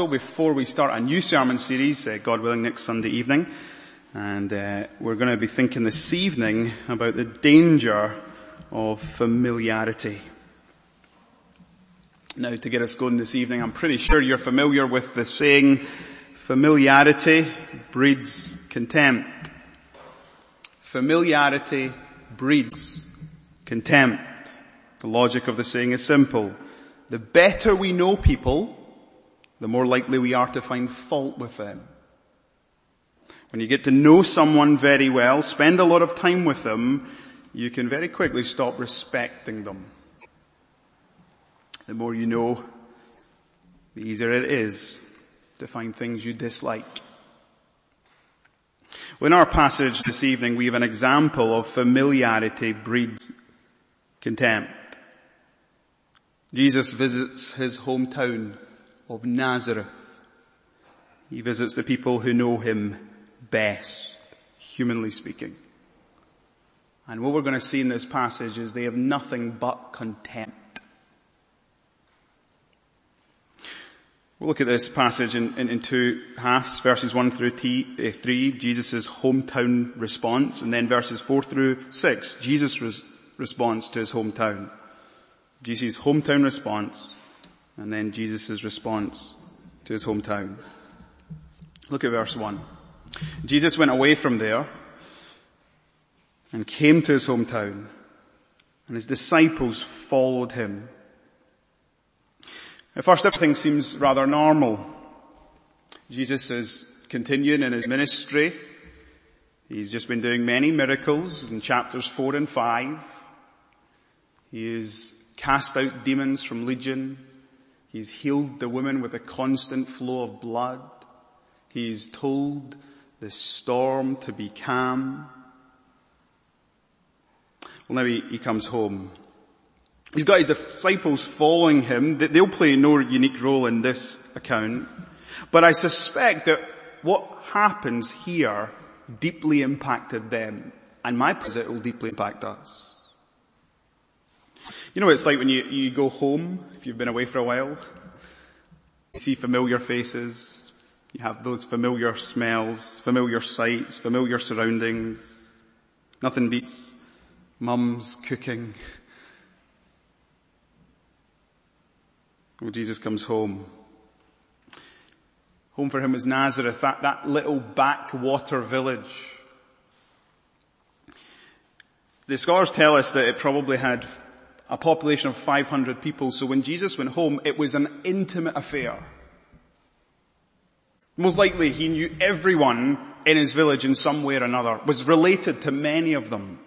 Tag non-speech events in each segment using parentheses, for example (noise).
gospel before we start a new sermon series, uh, God willing, next Sunday evening. And uh, we're going to be thinking this evening about the danger of familiarity. Now to get us going this evening, I'm pretty sure you're familiar with the saying, familiarity breeds contempt. Familiarity breeds contempt. The logic of the saying is simple. The better we know people, the more likely we are to find fault with them. When you get to know someone very well, spend a lot of time with them, you can very quickly stop respecting them. The more you know, the easier it is to find things you dislike. Well, in our passage this evening, we have an example of familiarity breeds contempt. Jesus visits his hometown of Nazareth. He visits the people who know him best, humanly speaking. And what we're going to see in this passage is they have nothing but contempt. We'll look at this passage in, in, in two halves, verses 1 through t, uh, 3, Jesus' hometown response, and then verses 4 through 6, Jesus' res- response to his hometown. Jesus' hometown response, and then Jesus' response to his hometown. Look at verse 1. Jesus went away from there and came to his hometown, and his disciples followed him. At first everything seems rather normal. Jesus is continuing in his ministry. He's just been doing many miracles in chapters 4 and 5. He is cast out demons from Legion. He's healed the woman with a constant flow of blood. He's told the storm to be calm. Well now he, he comes home. He's got his disciples following him. They'll play no unique role in this account. But I suspect that what happens here deeply impacted them. And my visit will deeply impact us. You know what it's like when you, you go home, if you've been away for a while, you see familiar faces, you have those familiar smells, familiar sights, familiar surroundings. Nothing beats mum's cooking. When Jesus comes home, home for him was Nazareth, that, that little backwater village. The scholars tell us that it probably had a population of 500 people. So when Jesus went home, it was an intimate affair. Most likely he knew everyone in his village in some way or another, was related to many of them.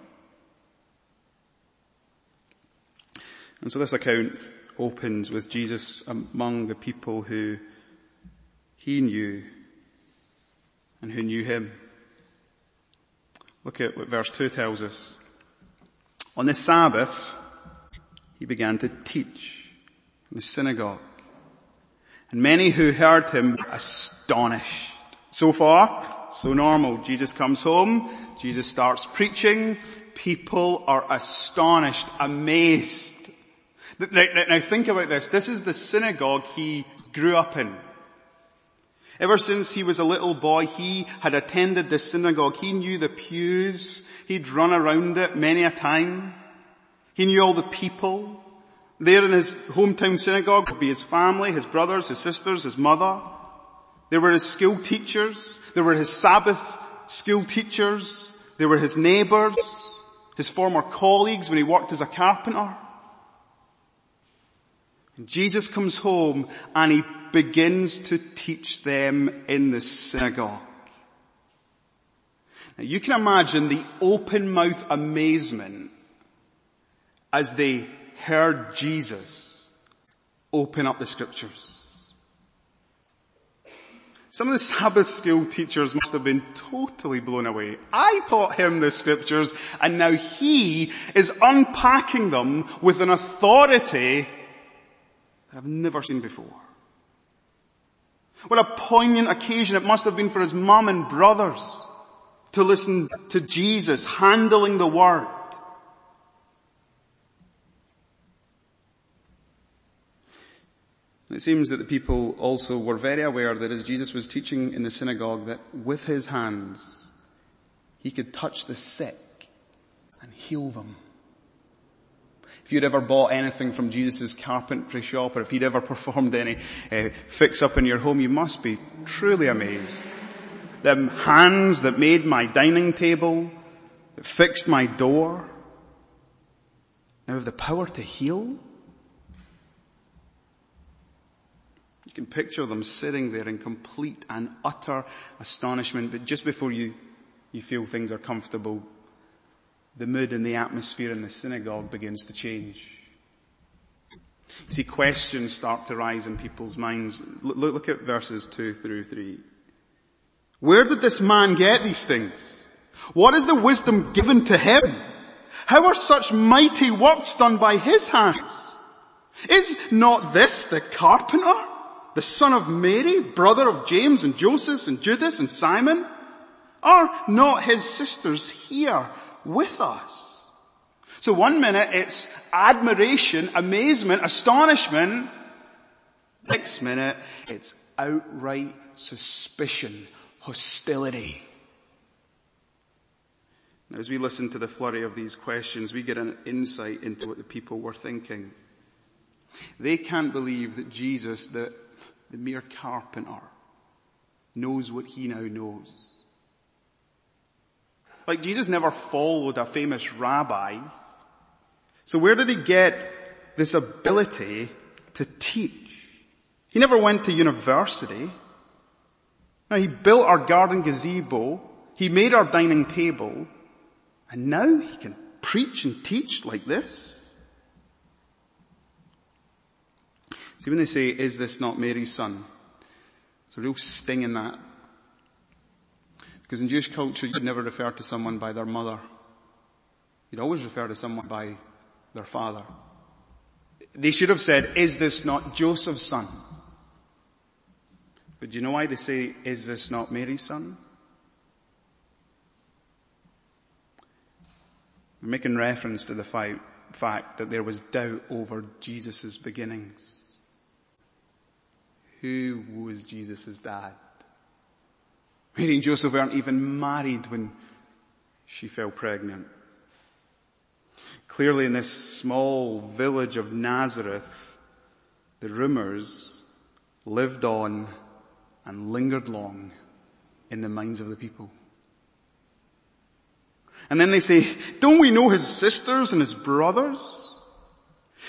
And so this account opens with Jesus among the people who he knew and who knew him. Look at what verse 2 tells us. On the Sabbath, he began to teach in the synagogue. And many who heard him were astonished. So far, so normal. Jesus comes home, Jesus starts preaching, people are astonished, amazed. Now, now, think about this. This is the synagogue he grew up in. Ever since he was a little boy, he had attended the synagogue. He knew the pews. He'd run around it many a time. He knew all the people. There in his hometown synagogue would be his family, his brothers, his sisters, his mother. There were his school teachers. There were his Sabbath school teachers. There were his neighbors, his former colleagues when he worked as a carpenter. And Jesus comes home and he begins to teach them in the synagogue. Now you can imagine the open mouth amazement as they heard Jesus open up the scriptures. Some of the Sabbath school teachers must have been totally blown away. I taught him the scriptures and now he is unpacking them with an authority that I've never seen before. What a poignant occasion it must have been for his mom and brothers to listen to Jesus handling the word. It seems that the people also were very aware that as Jesus was teaching in the synagogue that with his hands, he could touch the sick and heal them. If you'd ever bought anything from Jesus' carpentry shop or if you'd ever performed any uh, fix up in your home, you must be truly amazed. The hands that made my dining table, that fixed my door, now have the power to heal You can picture them sitting there in complete and utter astonishment, but just before you, you feel things are comfortable, the mood and the atmosphere in the synagogue begins to change. You see, questions start to rise in people's minds. Look, look at verses two through three. Where did this man get these things? What is the wisdom given to him? How are such mighty works done by his hands? Is not this the carpenter? The son of Mary, brother of James and Joseph and Judas and Simon? Are not his sisters here with us? So one minute it's admiration, amazement, astonishment. Next minute it's outright suspicion, hostility. Now, as we listen to the flurry of these questions, we get an insight into what the people were thinking. They can't believe that Jesus, the the mere carpenter, knows what he now knows. Like Jesus never followed a famous rabbi. So where did he get this ability to teach? He never went to university. Now he built our garden gazebo. He made our dining table. And now he can preach and teach like this. See, when they say, is this not Mary's son? There's a real sting in that. Because in Jewish culture, you'd never refer to someone by their mother. You'd always refer to someone by their father. They should have said, is this not Joseph's son? But do you know why they say, is this not Mary's son? They're making reference to the fact that there was doubt over Jesus' beginnings. Who was Jesus' dad? Mary and Joseph weren't even married when she fell pregnant. Clearly in this small village of Nazareth, the rumors lived on and lingered long in the minds of the people. And then they say, don't we know his sisters and his brothers?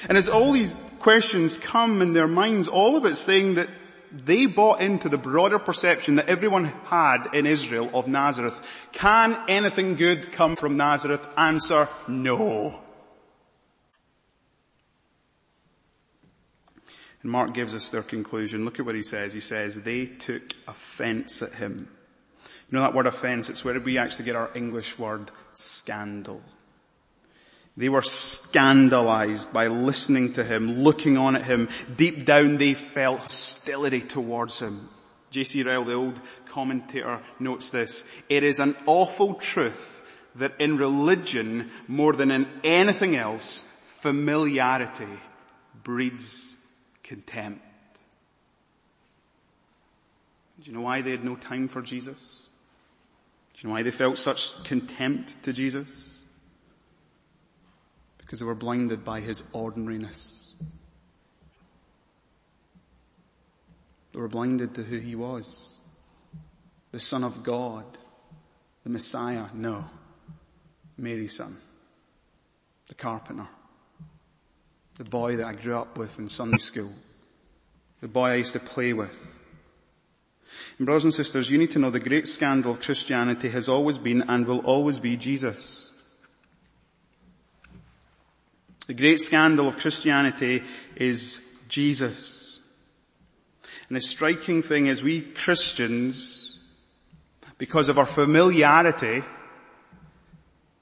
And as all these questions come in their minds, all of it saying that they bought into the broader perception that everyone had in Israel of Nazareth. Can anything good come from Nazareth? Answer, no. And Mark gives us their conclusion. Look at what he says. He says, they took offense at him. You know that word offense? It's where we actually get our English word scandal. They were scandalized by listening to him, looking on at him. Deep down they felt hostility towards him. J.C. Ryle, the old commentator, notes this. It is an awful truth that in religion, more than in anything else, familiarity breeds contempt. Do you know why they had no time for Jesus? Do you know why they felt such contempt to Jesus? Because they were blinded by his ordinariness. They were blinded to who he was. The son of God. The Messiah. No. Mary's son. The carpenter. The boy that I grew up with in Sunday school. The boy I used to play with. And brothers and sisters, you need to know the great scandal of Christianity has always been and will always be Jesus. The great scandal of Christianity is Jesus. And the striking thing is we Christians, because of our familiarity,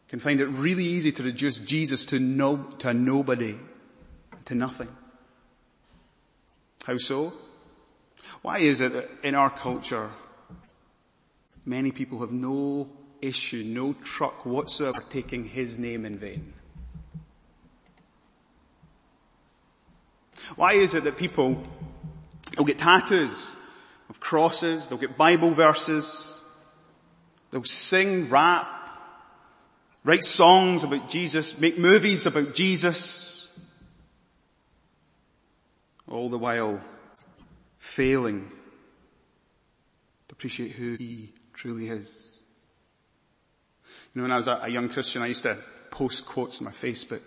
can find it really easy to reduce Jesus to no, to nobody, to nothing. How so? Why is it that in our culture, many people have no issue, no truck whatsoever taking His name in vain? Why is it that people They'll get tattoos of crosses. They'll get Bible verses. They'll sing, rap, write songs about Jesus, make movies about Jesus. All the while failing to appreciate who he truly is. You know, when I was a young Christian, I used to post quotes on my Facebook.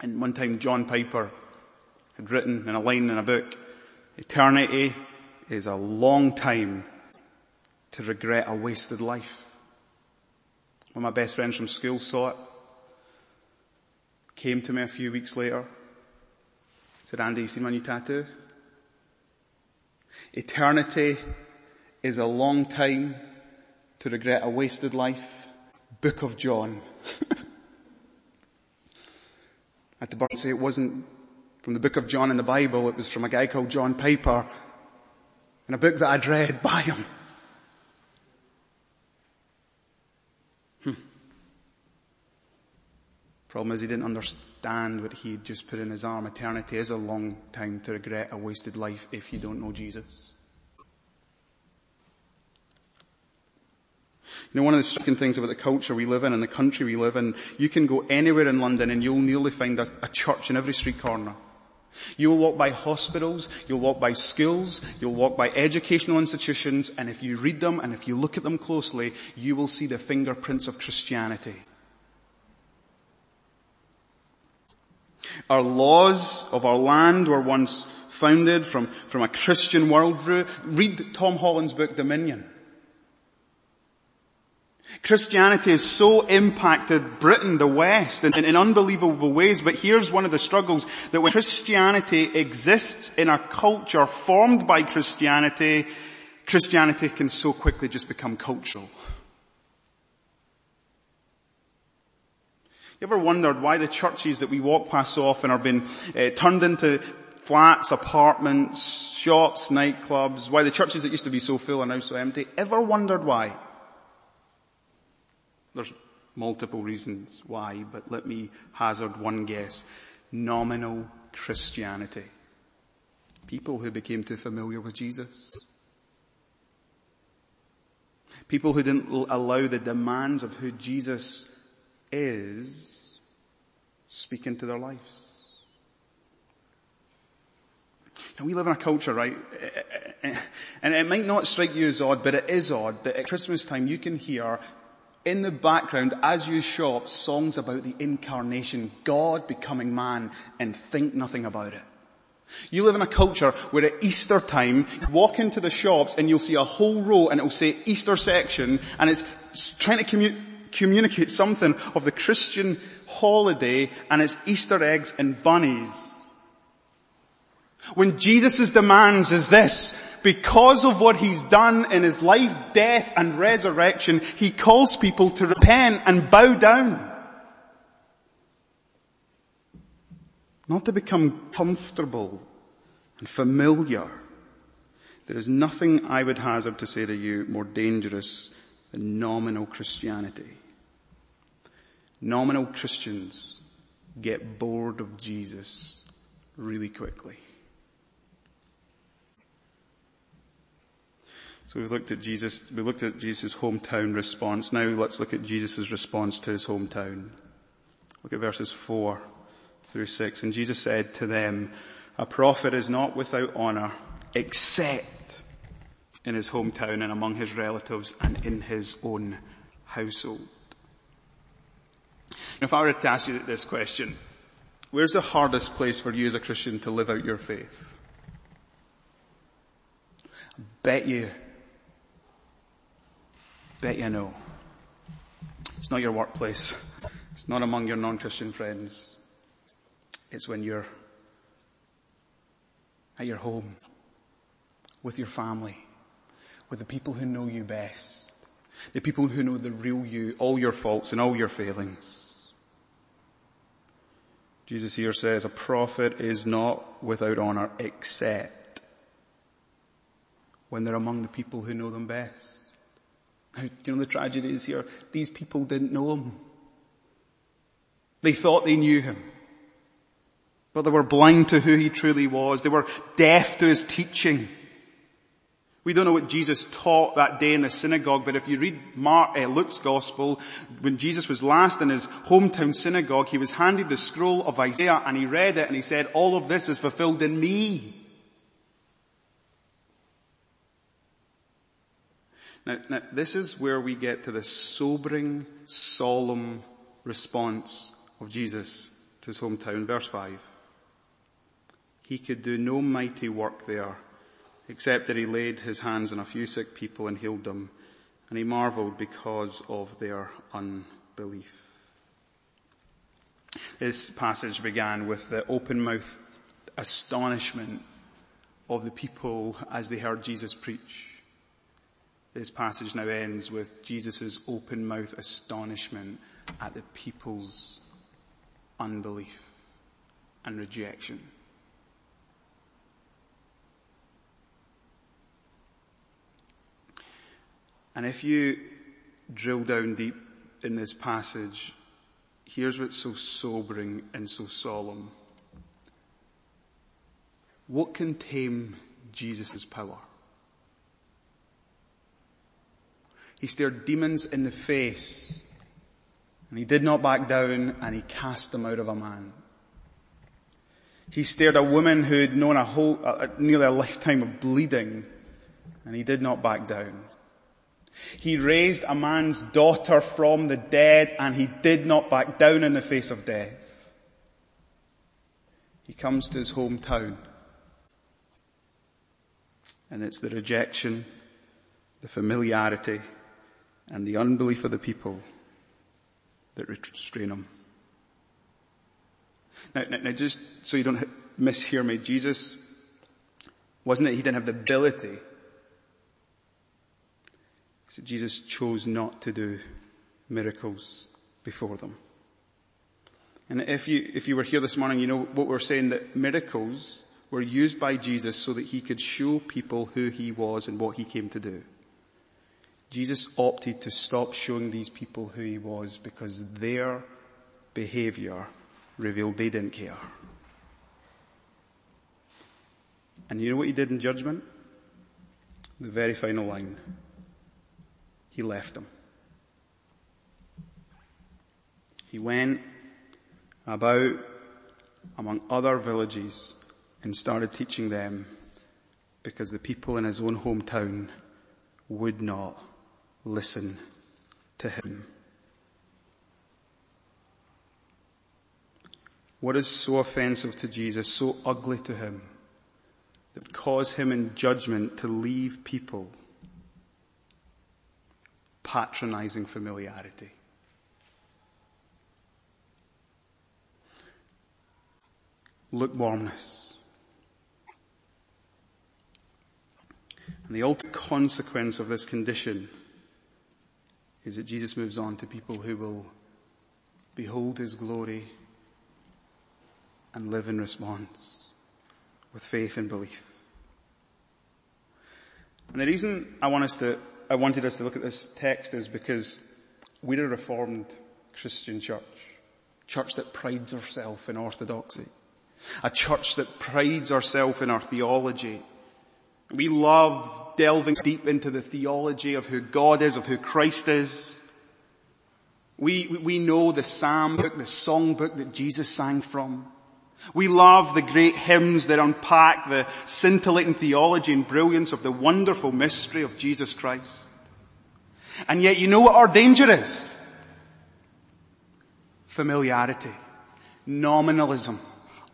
And one time John Piper had written in a line in a book, eternity is a long time to regret a wasted life. One of my best friends from school saw it, came to me a few weeks later, said, Andy, you see my new tattoo? Eternity is a long time to regret a wasted life. Book of John. (laughs) At the burn say it wasn't from the book of John in the Bible, it was from a guy called John Piper in a book that I'd read by him. Hmm. Problem is he didn't understand what he'd just put in his arm. Eternity is a long time to regret a wasted life if you don't know Jesus. You know, one of the striking things about the culture we live in and the country we live in, you can go anywhere in London and you'll nearly find a, a church in every street corner. You'll walk by hospitals, you'll walk by schools, you'll walk by educational institutions, and if you read them and if you look at them closely, you will see the fingerprints of Christianity. Our laws of our land were once founded from, from a Christian worldview. Read Tom Holland's book Dominion. Christianity has so impacted Britain, the West, in, in, unbelievable ways, but here's one of the struggles, that when Christianity exists in a culture formed by Christianity, Christianity can so quickly just become cultural. You ever wondered why the churches that we walk past so often are being uh, turned into flats, apartments, shops, nightclubs, why the churches that used to be so full are now so empty? Ever wondered why? There's multiple reasons why, but let me hazard one guess. Nominal Christianity. People who became too familiar with Jesus. People who didn't allow the demands of who Jesus is speak into their lives. Now we live in a culture, right? Eh, eh, eh, and it might not strike you as odd, but it is odd that at Christmas time you can hear in the background, as you shop, songs about the incarnation, God becoming man, and think nothing about it. You live in a culture where at Easter time, you walk into the shops and you'll see a whole row and it'll say Easter section and it's trying to commu- communicate something of the Christian holiday and it's Easter eggs and bunnies. When Jesus' demands is this, because of what he's done in his life, death and resurrection, he calls people to repent and bow down. Not to become comfortable and familiar. There is nothing I would hazard to say to you more dangerous than nominal Christianity. Nominal Christians get bored of Jesus really quickly. So we've looked at Jesus, we looked at Jesus' hometown response. Now let's look at Jesus' response to his hometown. Look at verses four through six. And Jesus said to them, a prophet is not without honor except in his hometown and among his relatives and in his own household. If I were to ask you this question, where's the hardest place for you as a Christian to live out your faith? I bet you Bet you know. It's not your workplace. It's not among your non-Christian friends. It's when you're at your home, with your family, with the people who know you best, the people who know the real you, all your faults and all your failings. Jesus here says a prophet is not without honor except when they're among the people who know them best. Now, you know the tragedy is here? These people didn't know him. They thought they knew him. But they were blind to who he truly was. They were deaf to his teaching. We don't know what Jesus taught that day in the synagogue, but if you read Mark, uh, Luke's gospel, when Jesus was last in his hometown synagogue, he was handed the scroll of Isaiah and he read it and he said, all of this is fulfilled in me. Now, now this is where we get to the sobering, solemn response of Jesus to his hometown. Verse 5. He could do no mighty work there except that he laid his hands on a few sick people and healed them, and he marveled because of their unbelief. This passage began with the open mouth astonishment of the people as they heard Jesus preach. This passage now ends with Jesus' open mouth astonishment at the people's unbelief and rejection. And if you drill down deep in this passage, here's what's so sobering and so solemn. What can tame Jesus' power? He stared demons in the face and he did not back down and he cast them out of a man. He stared a woman who had known a whole, nearly a lifetime of bleeding and he did not back down. He raised a man's daughter from the dead and he did not back down in the face of death. He comes to his hometown and it's the rejection, the familiarity and the unbelief of the people that restrain him. Now, now, now just so you don't mishear me, Jesus wasn't it he didn't have the ability so Jesus chose not to do miracles before them. And if you, if you were here this morning, you know what we're saying that miracles were used by Jesus so that he could show people who he was and what he came to do. Jesus opted to stop showing these people who he was because their behavior revealed they didn't care. And you know what he did in judgment? The very final line he left them. He went about among other villages and started teaching them because the people in his own hometown would not listen to him. What is so offensive to Jesus, so ugly to him, that cause him in judgment to leave people patronizing familiarity. Lukewarmness. And the ultimate consequence of this condition is that Jesus moves on to people who will behold his glory and live in response with faith and belief. And the reason I want us to I wanted us to look at this text is because we're a reformed Christian church. Church that prides herself in orthodoxy. A church that prides herself in our theology. We love delving deep into the theology of who God is, of who Christ is. We, we know the psalm book, the song book that Jesus sang from. We love the great hymns that unpack the scintillating theology and brilliance of the wonderful mystery of Jesus Christ. And yet you know what our danger is? Familiarity, nominalism,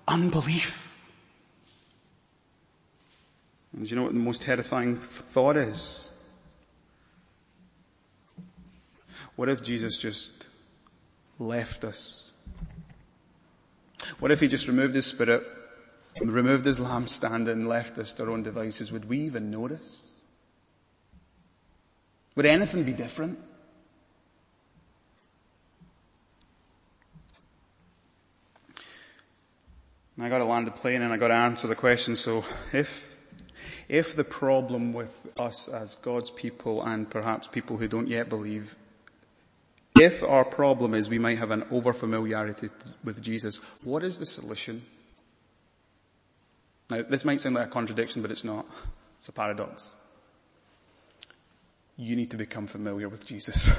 unbelief. And do you know what the most terrifying thought is? What if Jesus just left us what if he just removed his spirit, removed his lampstand and left us to our own devices? Would we even notice? Would anything be different? I got to land the plane and I got to answer the question. So if, if the problem with us as God's people and perhaps people who don't yet believe if our problem is we might have an overfamiliarity with Jesus, what is the solution? Now, this might sound like a contradiction, but it's not. It's a paradox. You need to become familiar with Jesus. (laughs)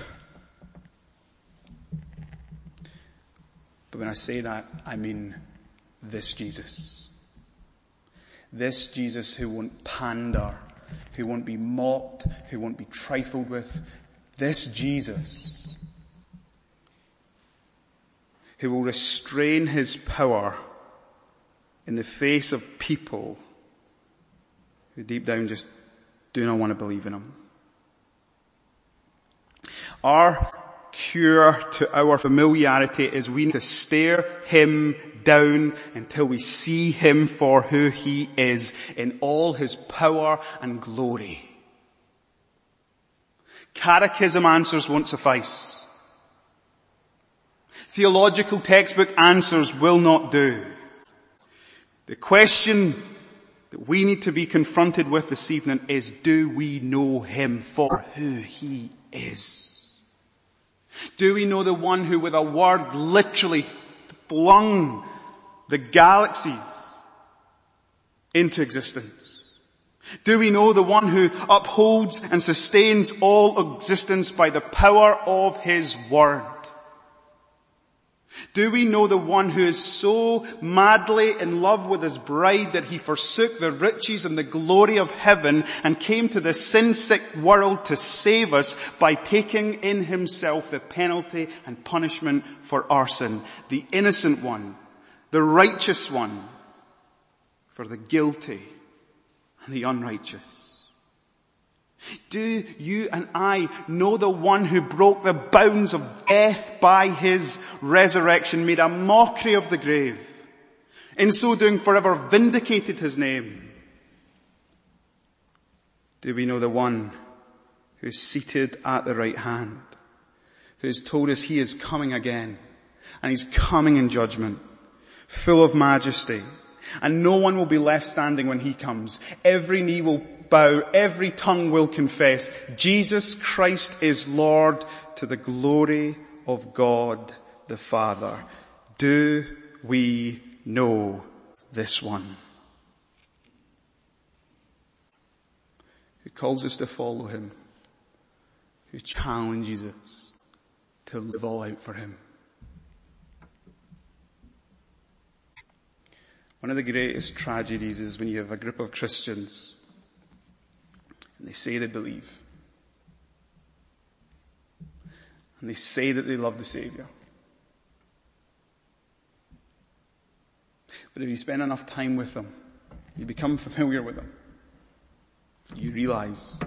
but when I say that, I mean this Jesus. This Jesus who won't pander, who won't be mocked, who won't be trifled with. This Jesus who will restrain his power in the face of people who deep down just do not want to believe in him. Our cure to our familiarity is we need to stare him down until we see him for who he is in all his power and glory. Catechism answers won't suffice. Theological textbook answers will not do. The question that we need to be confronted with this evening is do we know him for who he is? Do we know the one who with a word literally flung the galaxies into existence? Do we know the one who upholds and sustains all existence by the power of his word? Do we know the one who is so madly in love with his bride that he forsook the riches and the glory of heaven and came to the sin-sick world to save us by taking in himself the penalty and punishment for our sin? The innocent one, the righteous one, for the guilty and the unrighteous. Do you and I know the one who broke the bounds of death by his resurrection, made a mockery of the grave, in so doing forever vindicated his name? Do we know the one who's seated at the right hand, who's told us he is coming again, and he's coming in judgment, full of majesty, and no one will be left standing when he comes. Every knee will bow, every tongue will confess Jesus Christ is Lord to the glory of God the Father. Do we know this one? Who calls us to follow him, who challenges us to live all out for him. One of the greatest tragedies is when you have a group of Christians and they say they believe. And they say that they love the Savior. But if you spend enough time with them, you become (laughs) familiar with them, you realize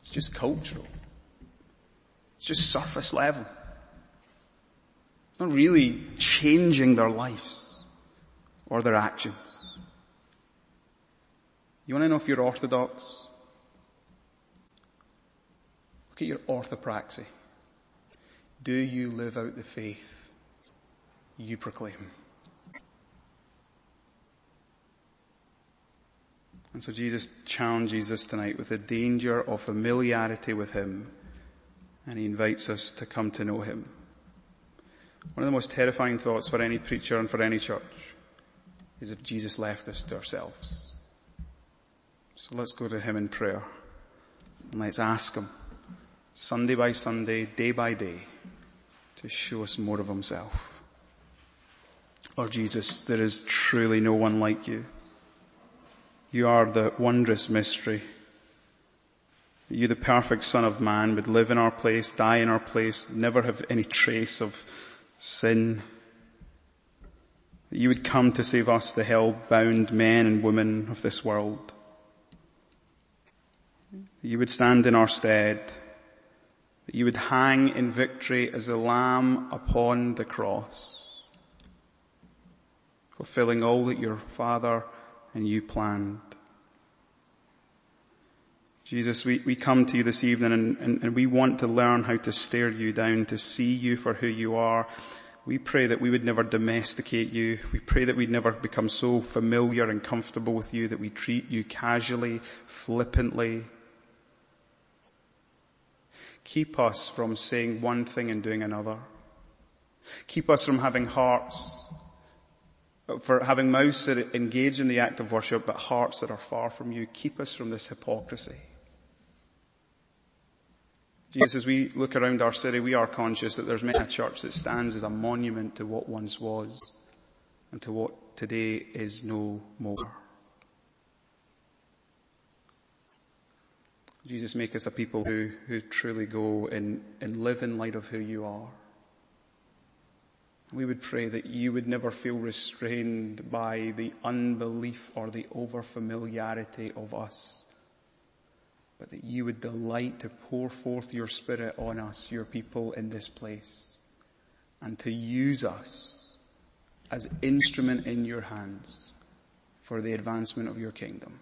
it's just cultural. It's just surface level. Not really changing their lives or their actions. You want to know if you're orthodox? Look at your orthopraxy. Do you live out the faith you proclaim? And so Jesus challenges us tonight with the danger of familiarity with Him and He invites us to come to know Him. One of the most terrifying thoughts for any preacher and for any church is if Jesus left us to ourselves. So let's go to Him in prayer and let's ask Him Sunday by Sunday, day by day, to show us more of himself. Lord Jesus, there is truly no one like you. You are the wondrous mystery. You, the perfect son of man, would live in our place, die in our place, never have any trace of sin. You would come to save us, the hell-bound men and women of this world. You would stand in our stead you would hang in victory as a lamb upon the cross, fulfilling all that your Father and you planned. Jesus, we, we come to you this evening and, and, and we want to learn how to stare you down, to see you for who you are. We pray that we would never domesticate you. We pray that we'd never become so familiar and comfortable with you that we treat you casually, flippantly, Keep us from saying one thing and doing another. Keep us from having hearts for having mouths that engage in the act of worship but hearts that are far from you. Keep us from this hypocrisy. Jesus, as we look around our city, we are conscious that there's many a church that stands as a monument to what once was and to what today is no more. Jesus, make us a people who, who truly go and, and live in light of who you are. We would pray that you would never feel restrained by the unbelief or the overfamiliarity of us but that you would delight to pour forth your spirit on us, your people in this place, and to use us as instrument in your hands for the advancement of your kingdom.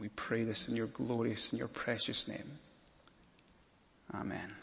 We pray this in your glorious and your precious name. Amen.